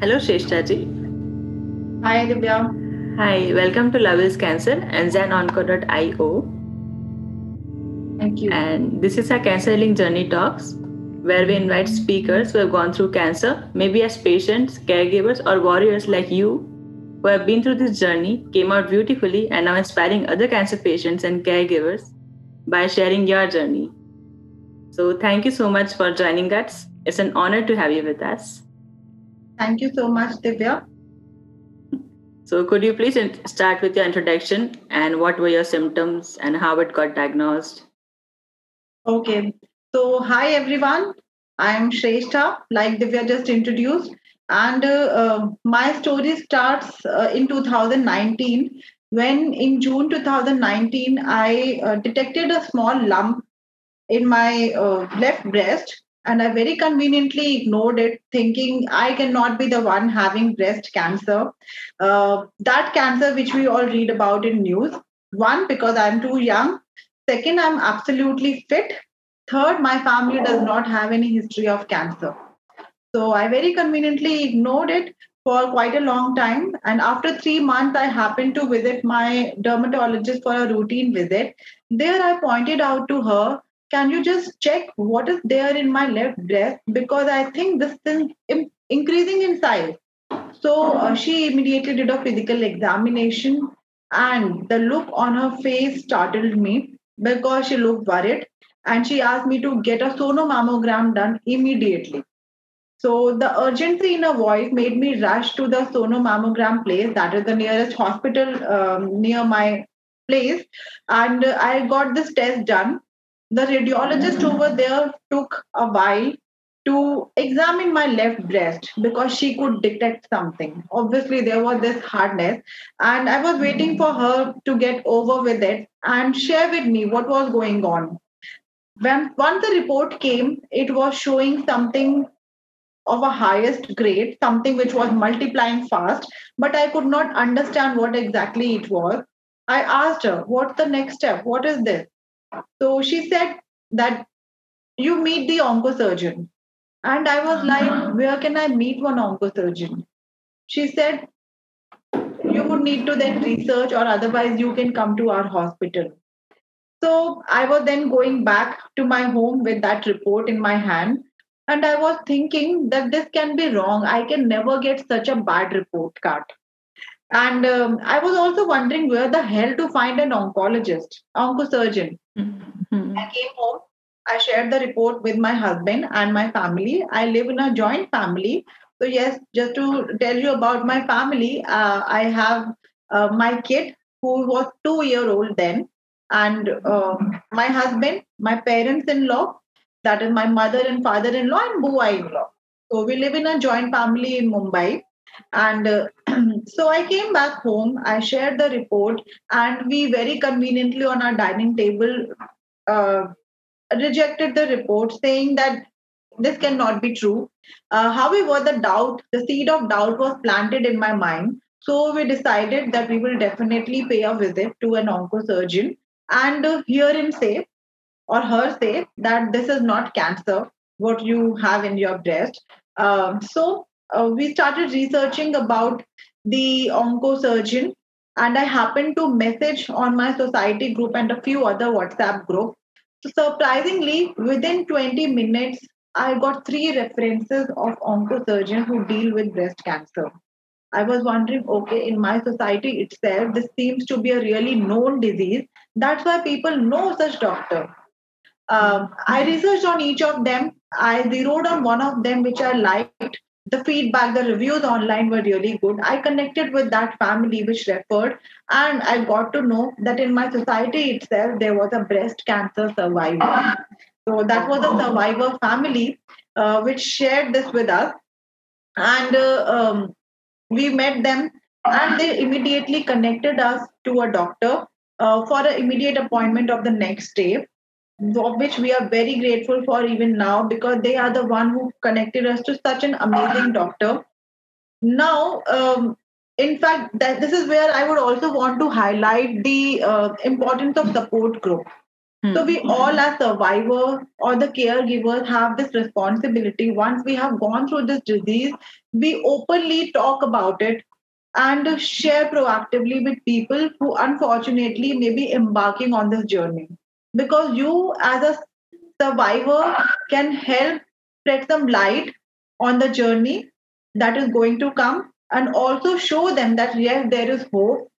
Hello, Shreshthaji. Hi, Divya. Hi, welcome to Love Heals Cancer and ZenOnco.io. Thank you. And this is our Cancer Healing Journey Talks, where we invite speakers who have gone through cancer, maybe as patients, caregivers, or warriors like you who have been through this journey, came out beautifully, and are inspiring other cancer patients and caregivers by sharing your journey. So, thank you so much for joining us. It's an honor to have you with us. Thank you so much, Divya. So, could you please start with your introduction and what were your symptoms and how it got diagnosed? Okay. So, hi everyone. I'm Shreshtha, like Divya just introduced. And uh, uh, my story starts uh, in 2019 when, in June 2019, I uh, detected a small lump in my uh, left breast and I very conveniently ignored it, thinking I cannot be the one having breast cancer. Uh, that cancer which we all read about in news. One, because I'm too young. Second, I'm absolutely fit. Third, my family does not have any history of cancer. So I very conveniently ignored it for quite a long time. And after three months, I happened to visit my dermatologist for a routine visit. There, I pointed out to her can you just check what is there in my left breast? Because i think this thing is increasing in size. So uh, she immediately did a physical examination and the look on her face startled me because she looked worried and she asked me to get a sonomammogram done immediately. So the urgency in her voice made me rush to the sonomammogram place that is the nearest hospital um, near my place and i got this test done the radiologist mm-hmm. over there took a while to examine my left breast because she could detect something. Obviously, there was this hardness, and I was waiting mm-hmm. for her to get over with it and share with me what was going on. When once the report came, it was showing something of a highest grade, something which was multiplying fast, but I could not understand what exactly it was. I asked her, What's the next step? What is this? So she said that you meet the oncosurgeon. And I was uh-huh. like, where can I meet one oncosurgeon? She said, you would need to then research, or otherwise, you can come to our hospital. So I was then going back to my home with that report in my hand. And I was thinking that this can be wrong. I can never get such a bad report card. And um, I was also wondering where the hell to find an oncologist, oncosurgeon. Mm-hmm. I came home. I shared the report with my husband and my family. I live in a joint family. So, yes, just to tell you about my family, uh, I have uh, my kid who was two year old then, and uh, my husband, my parents in law, that is my mother and father in law, and Bua in law. So, we live in a joint family in Mumbai. And uh, so I came back home, I shared the report, and we very conveniently on our dining table uh, rejected the report, saying that this cannot be true. Uh, however, the doubt, the seed of doubt was planted in my mind. So we decided that we will definitely pay a visit to an oncosurgeon and hear him say or her say that this is not cancer, what you have in your breast. Um, so uh, we started researching about the oncosurgeon and i happened to message on my society group and a few other whatsapp groups so surprisingly within 20 minutes i got three references of oncosurgeons who deal with breast cancer. I was wondering okay in my society itself this seems to be a really known disease. That's why people know such doctor. Um, i researched on each of them. I zeroed on one of them which i liked the feedback, the reviews online were really good. I connected with that family which referred, and I got to know that in my society itself, there was a breast cancer survivor. So that was a survivor family uh, which shared this with us. And uh, um, we met them, and they immediately connected us to a doctor uh, for an immediate appointment of the next day of which we are very grateful for even now because they are the one who connected us to such an amazing doctor now um, in fact that this is where i would also want to highlight the uh, importance of support group Hmm. So we all as survivors or the caregivers have this responsibility. Once we have gone through this disease, we openly talk about it and share proactively with people who unfortunately may be embarking on this journey. Because you as a survivor can help spread some light on the journey that is going to come and also show them that yes, there is hope.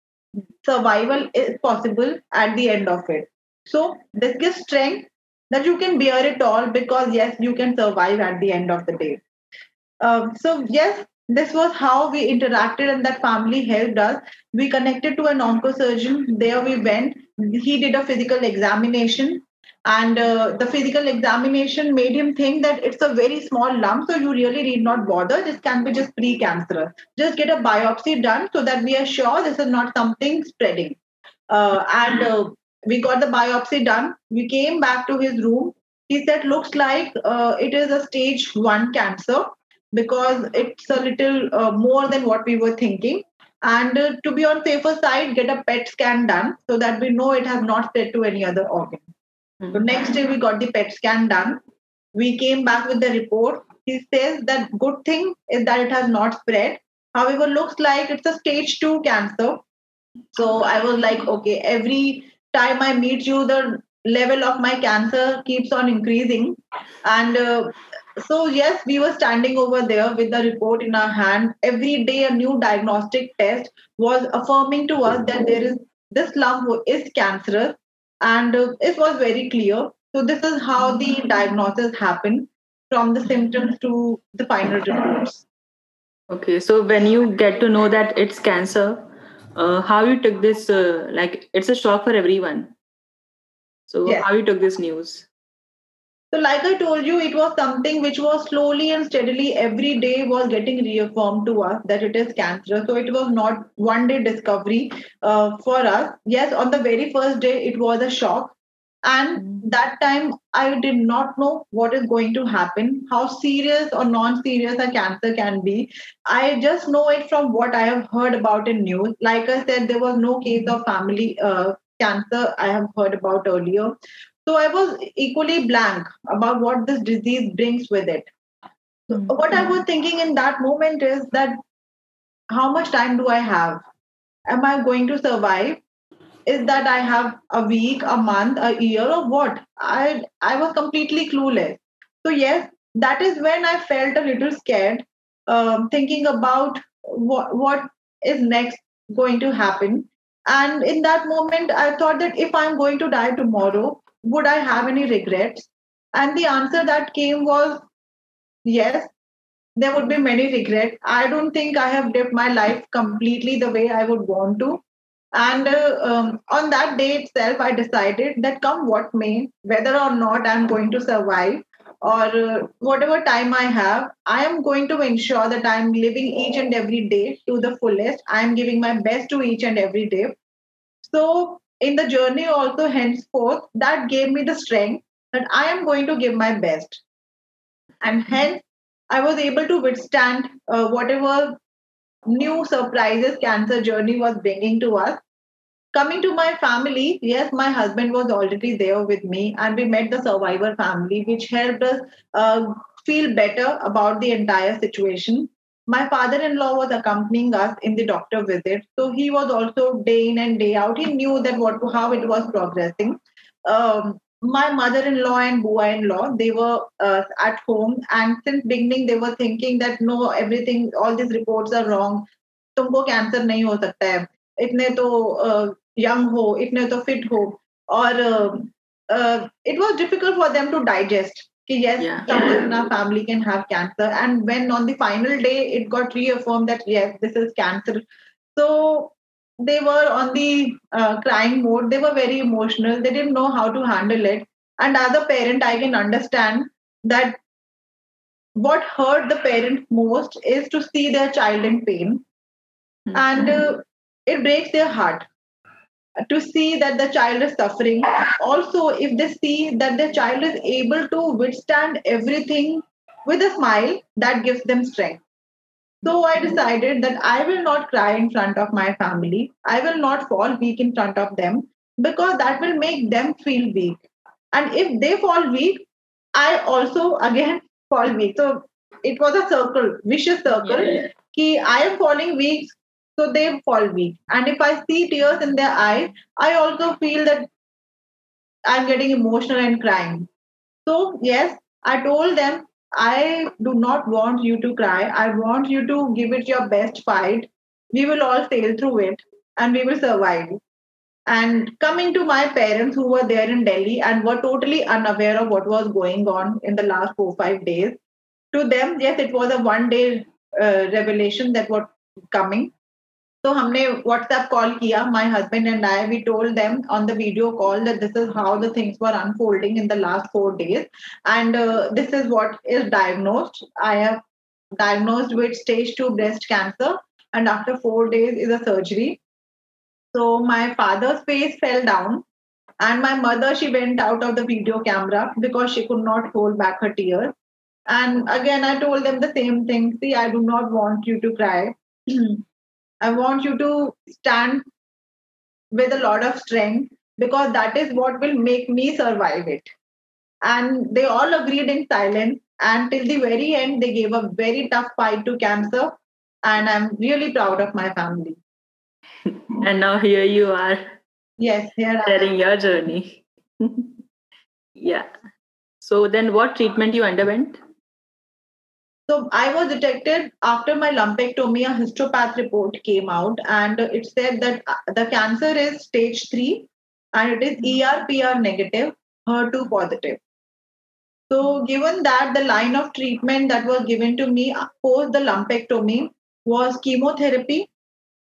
Survival is possible at the end of it. So this gives strength that you can bear it all because yes, you can survive at the end of the day. Um, so yes, this was how we interacted and that family helped us. We connected to an oncosurgeon. There we went. He did a physical examination. And uh, the physical examination made him think that it's a very small lump so you really need not bother. This can be just pre-cancerous. Just get a biopsy done so that we are sure this is not something spreading. Uh, and uh, we got the biopsy done. We came back to his room. He said looks like uh, it is a stage 1 cancer because it's a little uh, more than what we were thinking. And uh, to be on safer side get a pet scan done so that we know it has not spread to any other organ. Mm-hmm. so next day we got the pet scan done. We came back with the report. He says that good thing is that it has not spread. However looks like it's a stage 2 cancer. So i was like okay every time I meet you, the level of my cancer keeps on increasing. And uh, so, yes, we were standing over there with the report in our hand. Every day, a new diagnostic test was affirming to us that there is this lump is cancerous, and uh, it was very clear. So, this is how the diagnosis happened from the symptoms to the final reports. Okay, so when you get to know that it's cancer, uh, how you took this uh, like it's a shock for everyone so yes. how you took this news so like i told you it was something which was slowly and steadily every day was getting reaffirmed to us that it is cancer. So it was not one day discovery uh, for us. Yes on the very first day it was a shock. And mm-hmm. that time i did not know what is going to happen how serious or non-serious a cancer can be. I just know it from what i have heard about in news. Like i said there was no case of family uh, cancer i have heard about earlier so i was equally blank about what this disease brings with it mm-hmm. what i was thinking in that moment is that how much time do i have am i going to survive is that I have a week, a month, a year, or what? I I was completely clueless. So yes, that is when I felt a little scared, um, thinking about what what is next going to happen. And in that moment, I thought that if I'm going to die tomorrow, would I have any regrets? And the answer that came was yes. There would be many regrets. I don't think I have lived my life completely the way I would want to and uh, um, on that day itself, I decided that come what may, whether or not I'm going to survive or uh, whatever time I have, I am going to ensure that I'm living each and every day to the fullest. I'm giving my best to each and every day. So, in the journey, also henceforth, that gave me the strength that I am going to give my best. And hence, I was able to withstand uh, whatever new surprises cancer journey was bringing to us. Coming to my family yes my husband was already there with me and we met the survivor family which helped us uh, feel better about the entire situation my father-in-law was accompanying us in the doctor visit so he was also day in and day out he knew that what how it was progressing um, my mother-in-law and bua-in-law they were uh, at home and since beginning they were thinking that no everything all these reports are wrong तुमको cancer नहीं हो सकता है इतने तो young uh, हो इतने तो फिट हो और it was difficult for them to digest yes yeah. someone in our family can have cancer and when on the final day it got reaffirmed that yes this is cancer so they were on the uh, crying mode. They were very emotional. They didn't know how to handle it. And as a parent, I can understand that what hurt the parent most is to see their child in pain. Mm-hmm. And uh, it breaks their heart to see that the child is suffering. Also, if they see that the child is able to withstand everything with a smile, that gives them strength. So I decided that I will not cry in front of my family. I will not fall weak in front of them because that will make them feel weak. and if they fall weak i also again fall weak so it was a circle vicious circle Yeah. Ki i am falling weak so they fall weak. And if i see tears in their eyes i also feel that i'm getting emotional and crying. So yes i told them i do not want you to cry. I want you to give it your best fight. We will all sail through it and we will survive. And coming to my parents who were there in Delhi and were totally unaware of what was going on in the last four five days, to them, yes, it was a one day uh, revelation that was coming. So हमने WhatsApp call किया, my husband and I, we told them on the video call that this is how the things were unfolding in the last four days. And uh, this is what is diagnosed. I have diagnosed with stage two breast cancer. And after four days is a surgery. So my father's face fell down, and my mother she went out of the video camera because she could not hold back her tears. And again, I told them the same thing. See, I do not want you to cry. I want you to stand with a lot of strength because that is what will make me survive it. And they all agreed in silence. And till the very end, they gave a very tough fight to cancer. And I'm really proud of my family. And now here you are Yes, here I am. sharing your journey. yeah. So then what treatment you underwent? So I was detected after my lumpectomy, a histopath report came out and it said that uh, the cancer is stage 3 and it is ERPR negative, HER2 positive. So given that the line of treatment that was given to me post the lumpectomy was chemotherapy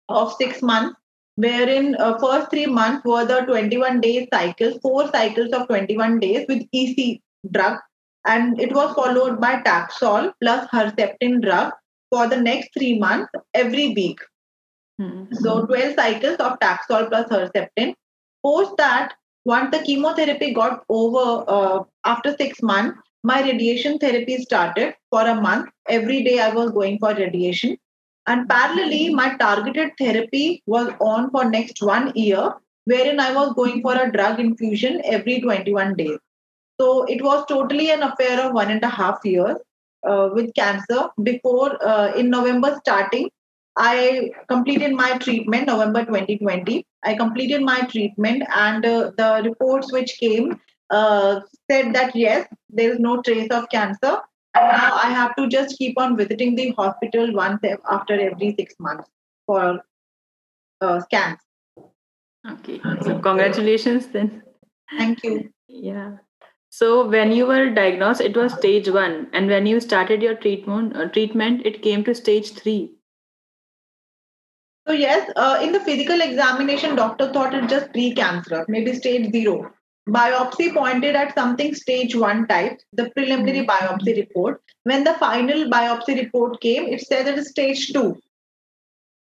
of 6 months wherein uh, first 3 months were the 21 day cycles, four cycles of 21 days with EC drug and it was followed by Taxol plus Herceptin drug for the next three months every week. Hmm. So 12 cycles of Taxol plus Herceptin. Post that, once the chemotherapy got over uh, after six months, my radiation therapy started for a month. Every day I was going for radiation. And parallelly, my targeted therapy was on for next one year, wherein I was going for a drug infusion every 21 days. So it was totally an affair of one and a half years uh, with cancer. Before, uh, in November starting, I completed my treatment, November 2020. I completed my treatment, and uh, the reports which came uh, said that yes, there is no trace of cancer. And now I have to just keep on visiting the hospital once after every six months for uh, scans. Okay. So congratulations then. Thank you. Yeah. So when you were diagnosed, it was stage one, and when you started your treatment, uh, treatment, it came to stage three. So yes, uh, in the physical examination, doctor thought it just pre-cancer, maybe stage zero. Biopsy pointed at something stage one type, the preliminary biopsy report. When the final biopsy report came, it said it is stage two.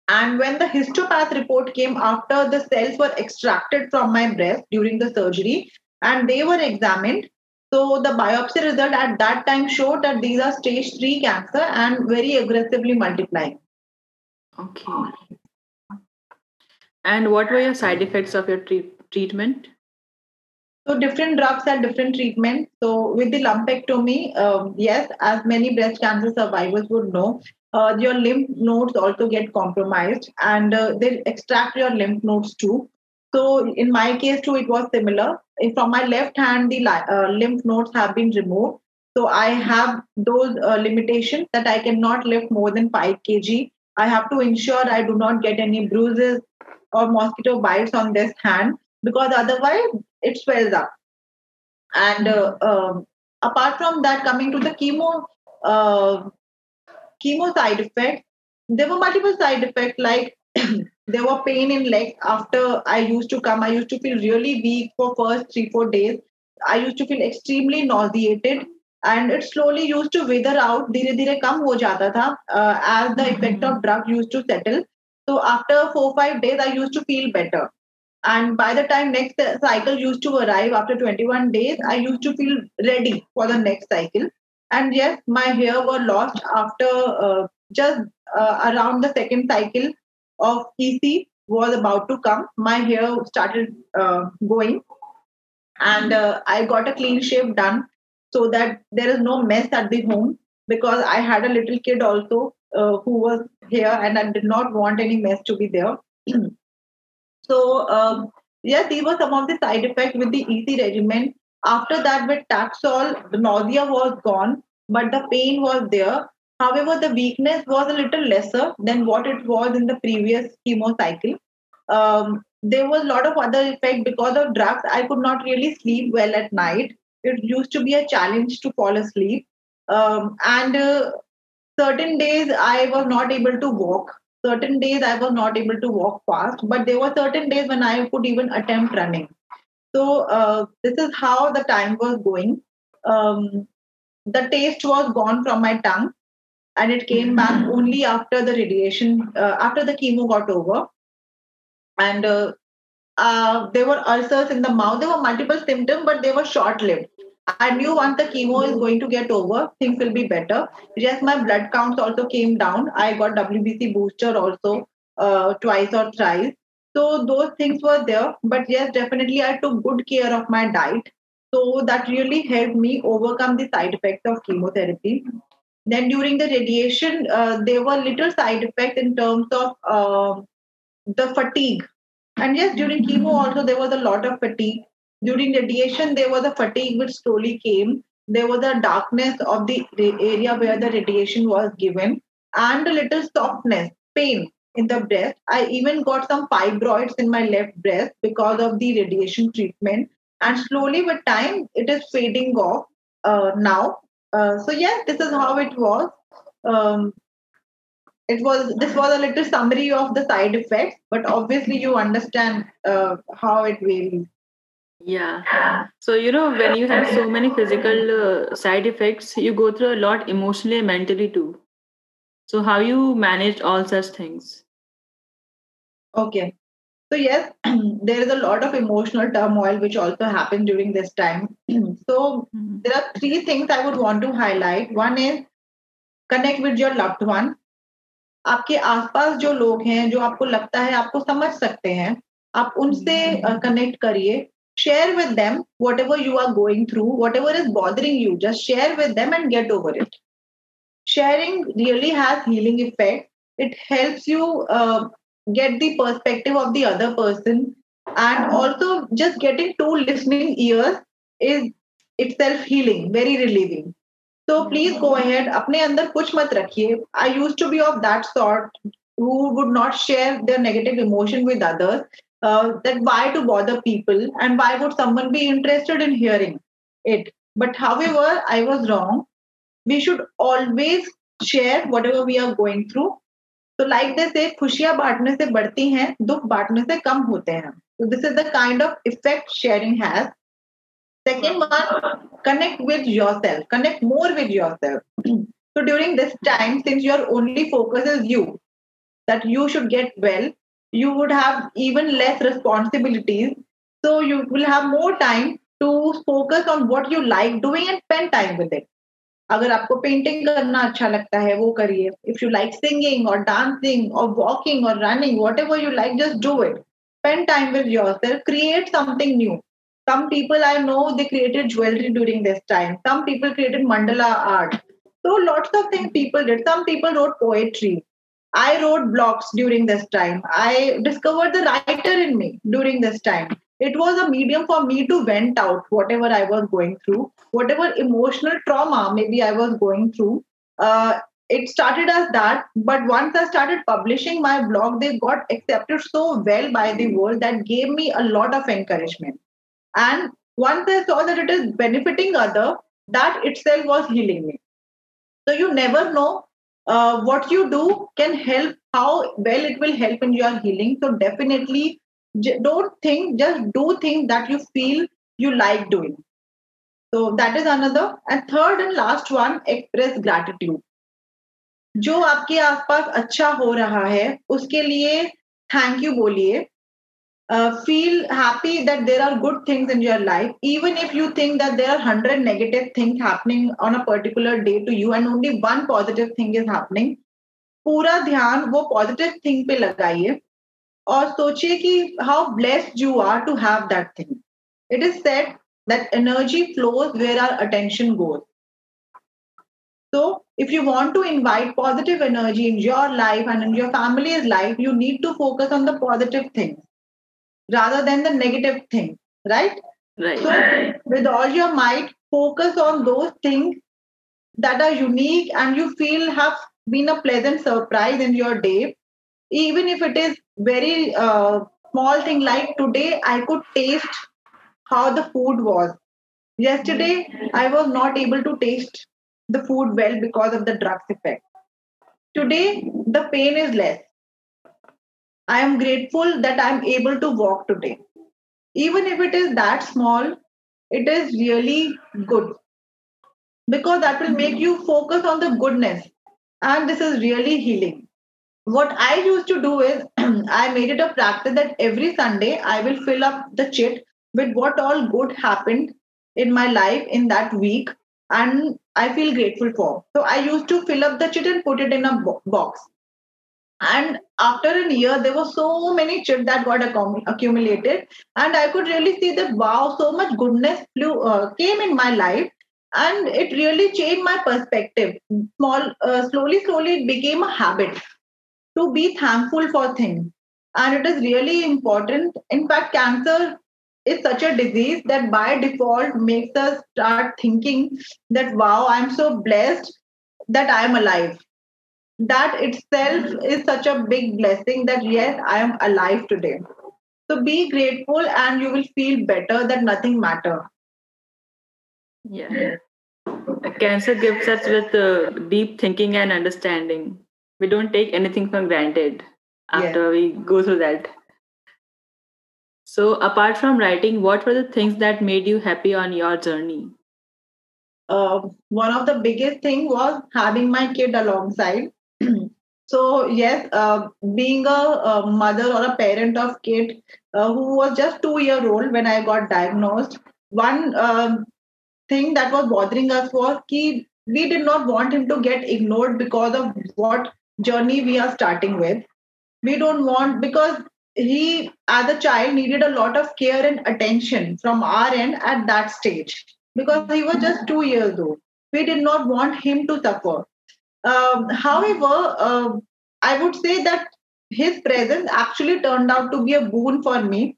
And when the histopath report came after the cells were extracted from my breast during the surgery and they were examined, so the biopsy result at that time showed that these are stage three cancer and very aggressively multiplying. Okay. And what were your side effects of your treat- treatment? So different drugs have different treatment. So with the lumpectomy, um, yes, as many breast cancer survivors would know, uh, your lymph nodes also get compromised, and uh, they extract your lymph nodes too. So in my case too, it was similar. From my left hand, the uh, lymph nodes have been removed. So I have those uh, limitations that I cannot lift more than five kg. I have to ensure I do not get any bruises or mosquito bites on this hand because otherwise it swells up. And uh, um, apart from that, coming to the chemo, uh, chemo side effects, there were multiple side effects like there were pain in legs after I used to come. I used to feel really weak for first three four days. I used to feel extremely nauseated, and it slowly used to wither out. धीरे धीरे कम हो जाता था uh, as the effect of drug used to settle. So after four five days, I used to feel better. And by the time next cycle used to arrive after 21 days, I used to feel ready for the next cycle. And yes, my hair were lost after uh, just uh, around the second cycle of EC was about to come. My hair started uh, going. and uh, I got a clean shave done so that there is no mess at the home because I had a little kid also uh, who was here and I did not want any mess to be there. so um, yes, these were some of the side effects with the EC regimen. After that, with Taxol, the nausea was gone, but the pain was there. However, the weakness was a little lesser than what it was in the previous chemo cycle. Um, there was a lot of other effect because of drugs. I could not really sleep well at night. It used to be a challenge to fall asleep. Um, and uh, certain days I was not able to walk. Certain days I was not able to walk fast. But there were certain days when I could even attempt running. So uh, this is how the time was going. Um, the taste was gone from my tongue and it came back only after the radiation uh, after the chemo got over and uh, uh, there were ulcers in the mouth. There were multiple symptoms, but they were short lived. I knew once the chemo is going to get over, things will be better. Yes, my blood counts also came down. I got WBC booster also uh, twice or thrice. So those things were there. But yes, definitely I took good care of my diet. So that really helped me overcome the side effects of chemotherapy. Then during the radiation, uh, there were little side effects in terms of uh, the fatigue. And yes, during chemo also there was a lot of fatigue. During radiation, there was a fatigue which slowly came. There was a darkness of the area where the radiation was given, and a little softness, pain in the breast. I even got some fibroids in my left breast because of the radiation treatment. And slowly with time, it is fading off uh, now. Uh, so, yeah this is how it was. Um, it was this was a little summary of the side effects but obviously you understand uh, how it varies yeah. So you know when you have so many physical uh, side effects you go through a lot emotionally and mentally too. So how you managed all such things? Okay So yes, there is a lot of emotional turmoil which also happened during this time. so there are three things I would want to highlight. One is connect with your loved one. आपके आसपास जो लोग हैं जो आपको लगता है आपको समझ सकते हैं आप उनसे कनेक्ट करिए share with them whatever you are going through whatever is bothering you just share with them and get over it sharing really has healing effect it helps you get the perspective of the other person and also just getting two listening ears is itself healing very relieving so please go ahead. अपने अंदर कुछ मत रखिए. I used to be of that sort who would not share their negative emotion with others. Uh, that why to bother people and why would someone be interested in hearing it? But however, I was wrong. We should always share whatever we are going through. तो like this एक खुशियाँ बांटने से बढ़ती हैं, दुख बांटने से कम होते हैं। तो this is the kind of effect sharing has second one connect with yourself connect more with yourself so during this time since your only focus is you that you should get well you would have even less responsibilities so you will have more time to focus on what you like doing and spend time with it अगर आपको painting करना अच्छा लगता है, वो करिए। If you like singing और dancing और वॉकिंग और running whatever you like just do it spend time with yourself create something new some people I know they created jewellery during this time some people created mandala art so lots of thing people did some people wrote poetry I wrote blogs during this time I discover the writer in me during this time It was a medium for me to vent out whatever I was going through, whatever emotional trauma maybe I was going through. Uh, it started as that, but once I started publishing my blog, they got accepted so well by the world that gave me a lot of encouragement. And once I saw that it is benefiting other, that itself was healing me. So you never know uh, what you do can help, how well it will help in your healing. So definitely don't think, just do things that you feel you like doing. So, that is another. And third and last one, express gratitude. जो आपके आसपास अच्छा हो रहा है, उसके लिए thank you बोलिए। Feel happy that there are good things in your life even if you think that there are hundred negative things happening on a particular day to you and only one positive thing is happening पूरा ध्यान वो positive thing पे लगाइए। और सोचिए कि how blessed you are to have that thing it is set that energy flows where our attention goes. So, if you want to invite positive energy in your life and in your family's life, you need to focus on the positive things rather than the negative things, right? Right. So, with all your might, focus on those things that are unique and you feel have been a pleasant surprise in your day. Even if it is very uh, small thing like today, I could taste how the food was. Yesterday, I was not able to taste the food well because of the drugs effect. Today, the pain is less. I am grateful that I'm able to walk today. Even if it is that small, it is really good because that will make you focus on the goodness. And this is really healing. What I used to do is I made it a practice that every Sunday I will fill up the chit with what all good happened in my life in that week and I feel grateful for. So I used to fill up the chit and put it in a bo- box. And after a year, there were so many chit that got accum- accumulated, and I could really see that wow, so much goodness flew uh, came in my life, and it really changed my perspective. Small, uh, slowly, slowly, it became a habit to be thankful for things, and it is really important. In fact, cancer is such a disease that by default makes us start thinking that wow i'm so blessed that i am alive that itself is such a big blessing that yes i am alive today so be grateful and you will feel better that nothing matter Yeah. Cancer gives us with uh, deep thinking and understanding. We don't take anything for granted after we go through that. So, apart from writing, what were the things that made you happy on your journey? uh, one of the biggest thing was having my kid alongside so yes uh, being a, a mother or a parent of kid uh, who was just two year old when i got diagnosed one um, thing that was bothering us was ki we did not want him to get ignored because of what journey we are starting with we don't want because he as a child needed a lot of care and attention from our end at that stage because he was just two years old we did not want him to suffer um, however uh, i would say that his presence actually turned out to be a boon for me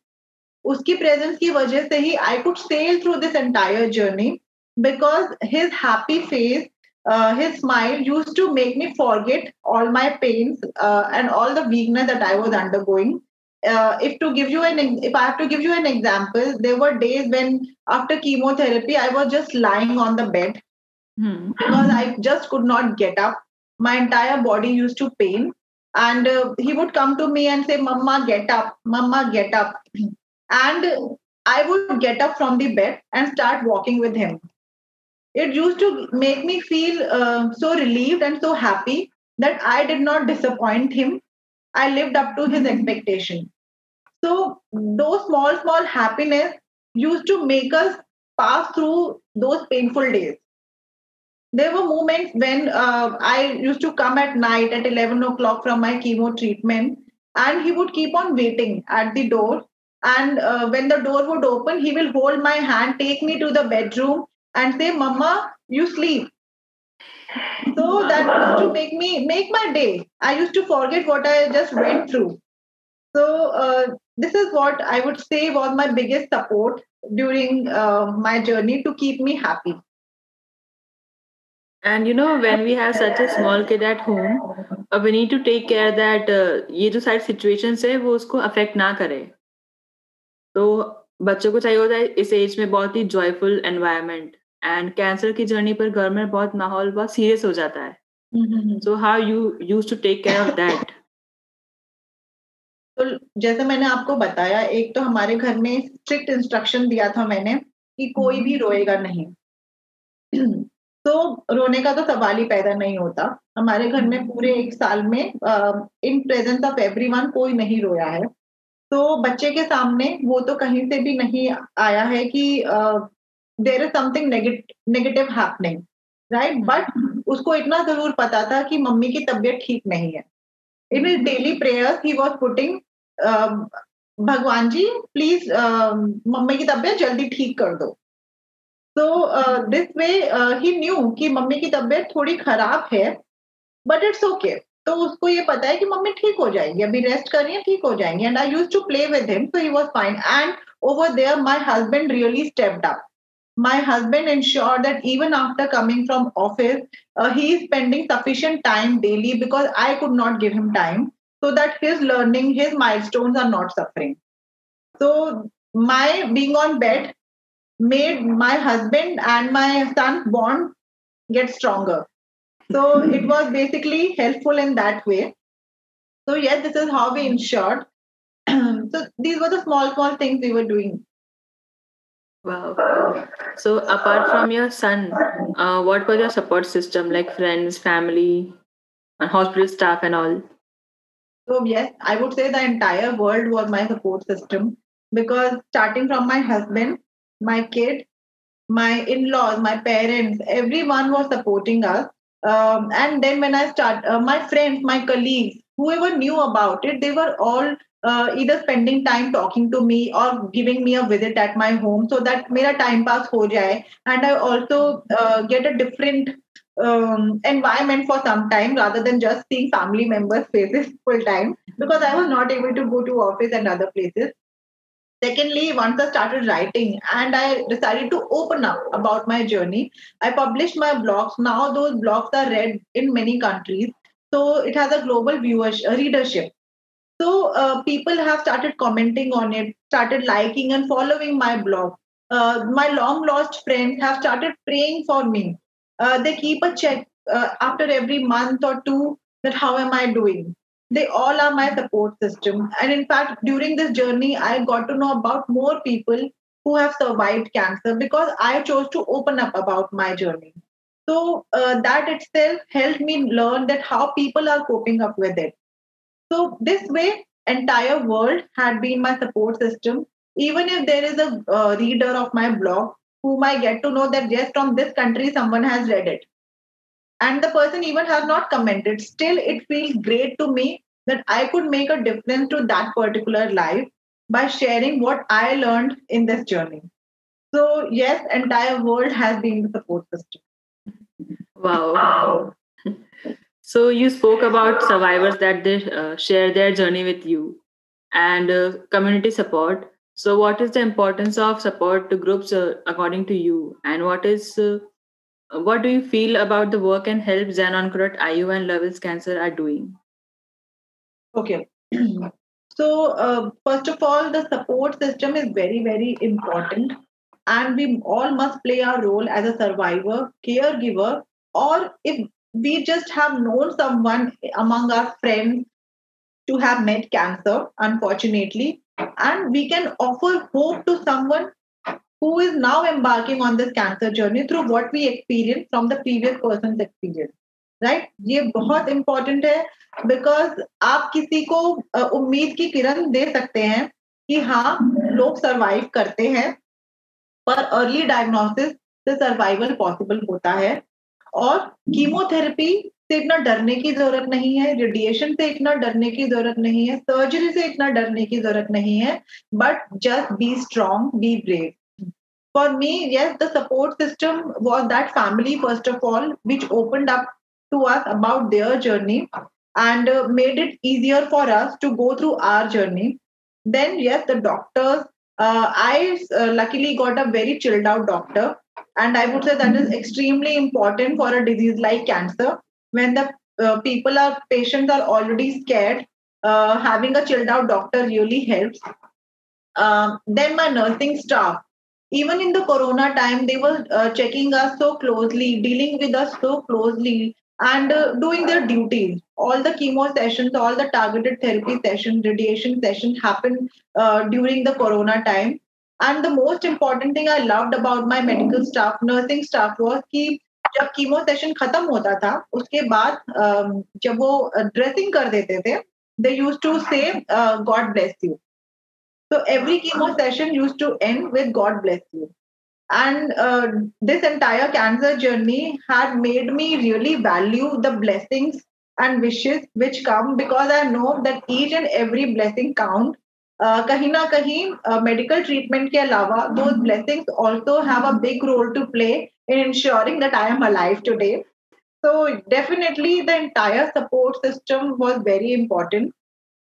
उसकी presence की वजह से ही I could sail through this entire journey because his happy face, uh, his smile used to make me forget all my pains uh, and all the weakness that I was undergoing. Uh, if to give you an if I have to give you an example, there were days when after chemotherapy I was just lying on the bed Hmm. because I just could not get up. My entire body used to pain. And uh, he would come to me and say, Mama, get up, Mama, get up. And I would get up from the bed and start walking with him. It used to make me feel uh, so relieved and so happy that I did not disappoint him. I lived up to his expectation. So, those small, small happiness used to make us pass through those painful days there were moments when uh, I used to come at night at 11 o'clock from my chemo treatment, and he would keep on waiting at the door. And uh, when the door would open, he will hold my hand, take me to the bedroom, and say, Mama, you sleep. So that used to make me make my day. I used to forget what I just went through. So uh, this is what I would say was my biggest support during uh, my journey to keep me happy. And you know, when we have such a small kid at home, uh, we need to take care that uh, ये जो सारी situations है वो उसको affect ना करे. तो बच्चों को चाहिए होता है इस एज में बहुत ही joyful environment and कैंसर की जर्नी पर घर में बहुत माहौल बहुत सीरियस हो जाता है. So how you used to take care of that? तो जैसे मैंने आपको बताया एक तो हमारे घर में स्ट्रिक्ट इंस्ट्रक्शन दिया था मैंने कि कोई भी रोएगा नहीं तो रोने का तो सवाल ही पैदा नहीं होता हमारे घर में पूरे एक साल में इन प्रेजेंस ऑफ़ एवरीवन कोई नहीं रोया है तो बच्चे के सामने वो तो कहीं से भी नहीं आया है कि there is something negative happening right but उसको इतना ज़रूर पता था कि मम्मी की तबीयत ठीक नहीं है। In daily prayers he was putting भगवान जी प्लीज़ मम्मी की तबीयत जल्दी ठीक कर दो। So this way he knew कि मम्मी की तबीयत थोड़ी खराब है बट इट्स ओके तो उसको ये पता है कि मम्मी ठीक हो जाएँगी अभी रेस्ट कर रही है ठीक हो जाएँगी। And I used to play with him so he was fine and over there my husband really stepped up my husband ensured that even after coming from office uh, he is spending sufficient time daily because i could not give him time so that his learning his milestones are not suffering. So my being on bed made my husband and my son's bond get stronger. So it was basically helpful in that way. So yes this is how we ensured. So these were the small small things we were doing Wow. So, apart from your son, uh, what was your support system like friends, family, and hospital staff, and all? So, yes, I would say the entire world was my support system because starting from my husband, my kid, my in laws, my parents, everyone was supporting us. Um, and then when I start, uh, my friends, my colleagues, whoever knew about it, they were all uh, either spending time talking to me or giving me a visit at my home so that mera time pass ho jaye and i also uh, get a different um, environment for some time rather than just seeing family members faces full time because i was not able to go to office and other places. Secondly once i started writing and i decided to open up about my journey i published my blogs. Now those blogs are read in many countries. So it has a global viewers readership so uh, people have started commenting on it, started liking and following my blog. Uh, my long lost friends have started praying for me. Uh, they keep a check uh, after every month or two that how am I doing. They all are my support system. And in fact, during this journey, I got to know about more people who have survived cancer because I chose to open up about my journey. So uh, that itself helped me learn that how people are coping up with it so this way, entire world had been my support system. Even if there is a uh, reader of my blog whom I get to know that yes, from this country someone has read it, and the person even has not commented, still it feels great to me that I could make a difference to that particular life by sharing what I learned in this journey. So yes, entire world has been the support system. Wow. So you spoke about survivors that they uh, share their journey with you and uh, community support. So what is the importance of support to groups uh, according to you and what is uh, what do you feel about the work and help ZenOnco.io and Love Heals Cancer are doing? Okay. so uh, first of all, the support system is very, very important and we all must play our role as a survivor, caregiver, or if we just have known someone among our friends to have met cancer, unfortunately, and we can offer hope to someone who is now embarking on this cancer journey through what we experienced from the previous person's experience. Right right? ये बहुत important है because आप किसी को उम्मीद की किरण दे सकते हैं कि हाँ लोग सरवाइव करते हैं पर अर्ली डायग्नोसिस से सर्वाइवल पॉसिबल होता है और कीमोथेरेपी से इतना डरने की ज़रूरत नहीं है रेडिएशन से इतना डरने की ज़रूरत नहीं है सर्जरी से इतना डरने की ज़रूरत नहीं है but just be strong be brave for me yes the support system was that family first of all which open up to us about their journey and made it easier for us to go through our journey then yes the doctors I luckily got a very chilled out doctor and i would say that is extremely important for a disease like cancer. When the uh, people are patients are already scared uh, having a chilled out doctor really helps. Uh, then my nursing staff. Even in the corona time they were uh, checking us so closely dealing with us so closely and uh, doing their duties. All the chemo sessions all the targeted therapy sessions radiation sessions happened uh, during the corona time and the most important thing I loved about my medical staff nursing staff was कि जब chemo session खत्म होता था उसके बाद जब वो dressing कर देते थे they use to say God bless you So every chemo session used to end with God bless you. And uh, this entire cancer journey had made me really value the blessings and wishes which come because I know that each and every blessing count कहीं ना कहीं medical treatment के अलावा दो blessings also have a big role to play in ensuring that I am alive today so definitely the entire support system was very important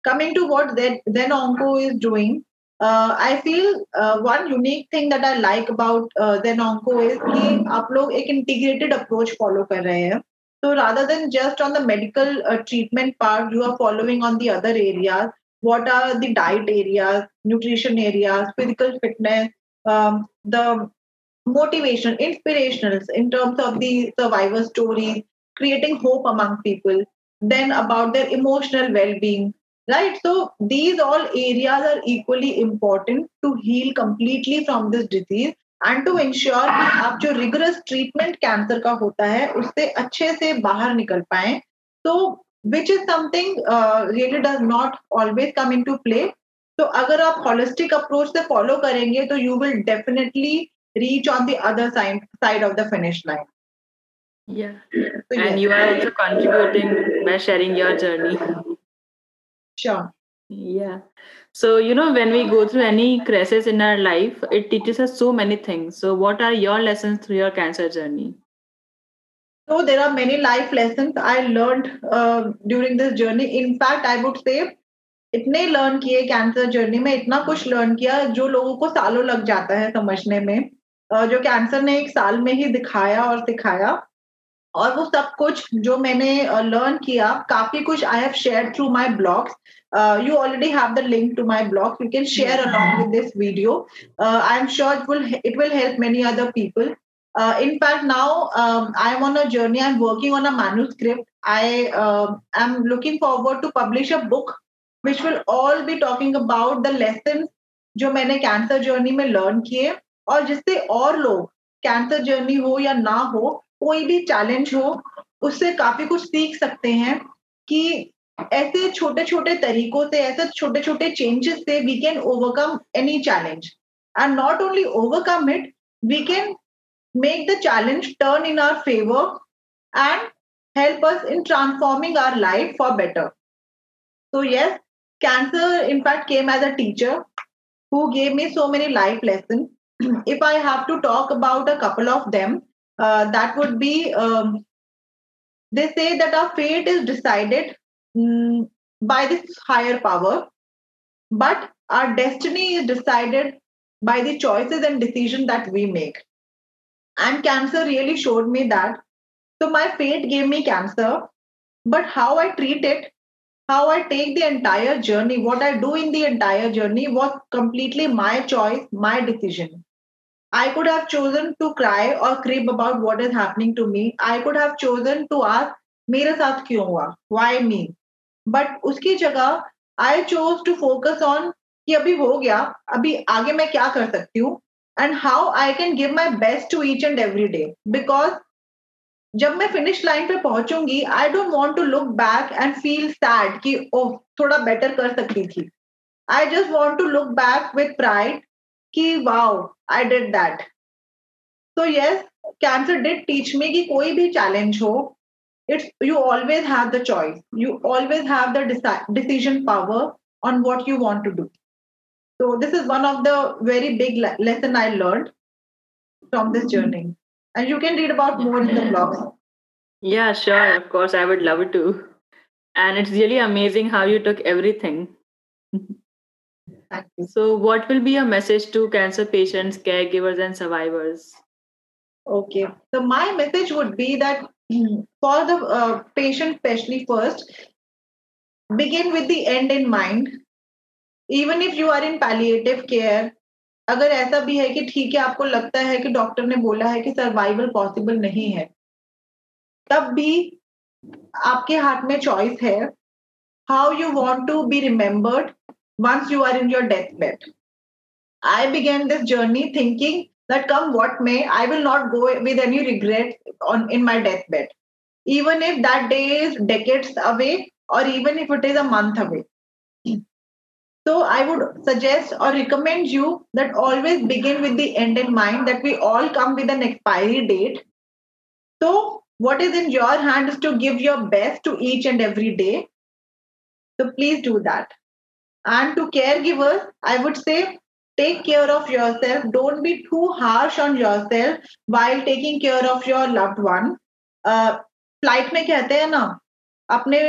coming to what then onco is doing I feel one unique thing that I like about then onco is कि आप लोग एक integrated approach follow कर रहे हैं। तो rather than just on the medical treatment part you are following on the other areas What are the diet areas, nutrition areas, physical fitness, um, the motivation, inspirationals in terms of the survivor stories, creating hope among people. Then about their emotional well-being, right so these all areas are equally important to heal completely from this disease and to ensure कि आप जो rigorous treatment cancer का होता है उससे अच्छे से बाहर निकल पाए तो which is something really does not always come in to play तो अगर आप हॉलिस्टिक अप्रोच से फॉलो करेंगे तो you will definitely reach on the other side side of the finish line Yeah. So, and yes. you are also contributing by sharing your journey. Sure. Yeah. So, you know, when we go through any crisis in our life, it teaches us so many things. So, what are your lessons through your cancer journey? So, there are many life lessons I learned uh, during this journey. In fact, I would say इतने learn किए cancer journey में इतना कुछ learn किया जो लोगों को सालों लग जाता है समझने में जो कैंसर ने एक साल में ही दिखाया और सिखाया और वो सब कुछ जो मैंने लर्न uh, किया काफ़ी कुछ I have share through my blogs have the link to my blog you can share along with this video uh, i'm sure it will it will help many other people uh, in fact now um, i'm on a journey i'm working on a manuscript i uh, am looking forward to publish a book which will all be talking about the lessons जो मैंने cancer journey में learn किए और जिससे और लोग cancer journey हो या ना हो कोई भी चैलेंज हो उससे काफ़ी कुछ सीख सकते हैं कि ऐसे छोटे छोटे तरीकों से ऐसे छोटे छोटे चेंजेस से we can overcome any challenge and not only overcome it we can make the challenge turn in our favor and help us in transforming our life for better. So, yes, cancer in fact came as a teacher who gave me so many life lessons. if I have to talk about a couple of them, uh, that would be um, they say that our fate is decided um, by this higher power but our destiny is decided by the choices and decisions that we make and cancer really showed me that so my fate gave me cancer but how i treat it how i take the entire journey what i do in the entire journey was completely my choice my decision I could have chosen to cry or crib about what is happening to me. I could have chosen to ask, मेरे साथ क्यों हुआ? Why me? But उसकी जगह I chose to focus on कि अभी हो गया, अभी आगे मैं क्या कर सकती हूँ and how I can give my best to each and every day. Because जब मैं फिनिश लाइन पे पहुंचूंगी I don't want to look back and feel sad कि ओह थोड़ा बेटर कर सकती थी I just want to look back with pride कि वाओ आई डिड दैट तो yes cancer did teach me कि कोई भी चैलेंज हो it's you always have the choice you always have the deci- decision power on what you want to do so this is one of the very big le- lesson i learned from this journey. And you can read about more in the blogs. Yeah sure. Of course i would love to. And it's really amazing how you took everything. So, what will be your message to cancer patients, caregivers, and survivors? Okay, so my message would be that for the uh, patient, especially first, begin with the end in mind. Even if you are in palliative care, अगर ऐसा भी है कि ठीक है आपको लगता है कि डॉक्टर ने बोला है कि सर्वाइवल पॉसिबल नहीं है तब भी आपके हाथ में चॉइस है how you want to be remembered once you are in your deathbed. I began this journey thinking that come what may, I will not go with any regret on in my deathbed. Even if that day is decades away, or even if it is a month away. So I would suggest or recommend you that always begin with the end in mind that we all come with an expiry date. So what is in your hand is to give your best to each and every day. So please do that. And to caregivers, I would say take care of yourself. Don't be too harsh on yourself while taking care of your loved one. Flight में कहते हैं ना अपने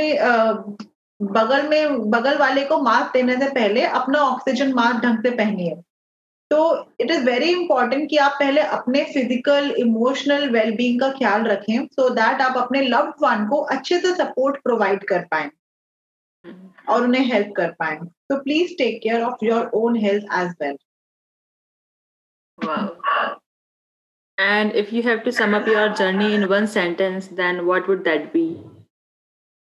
बगल में बगल वाले को मास्क देने से पहले अपना ऑक्सीजन मास्क ढंग से पहनिए तो इट इज़ वेरी इंपॉर्टेंट कि आप पहले अपने फ़िज़िकल इमोशनल वेलबींग का ख्याल रखें सो so दैट आप अपने लव्ड वन को अच्छे से सपोर्ट प्रोवाइड कर पाए और उन्हें हेल्प कर पाए तो please take care of your own health as well. And if you have to sum up your journey in one sentence, then what would that be?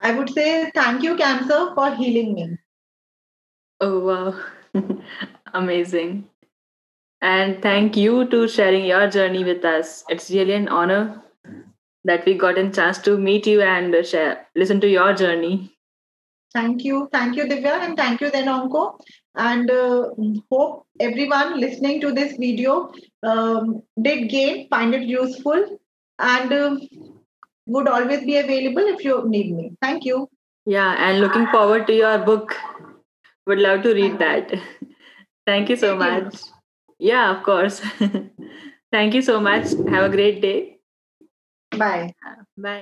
I would say thank you, Cancer, for healing me. Oh, wow. Amazing. And thank you to sharing your journey with us. It's really an honor that we got a chance to meet you and share, listen to your journey. Thank you. Thank you, Divya. And thank you, ZenOnco. And uh, hope everyone listening to this video um, did gain, find it useful, and uh, would always be available if you need me. Thank you. Yeah, and looking forward to your book. Would love to read that. Thank you so Thank much. You. Yeah, of course. Thank you so much. Have a great day. Bye. Bye.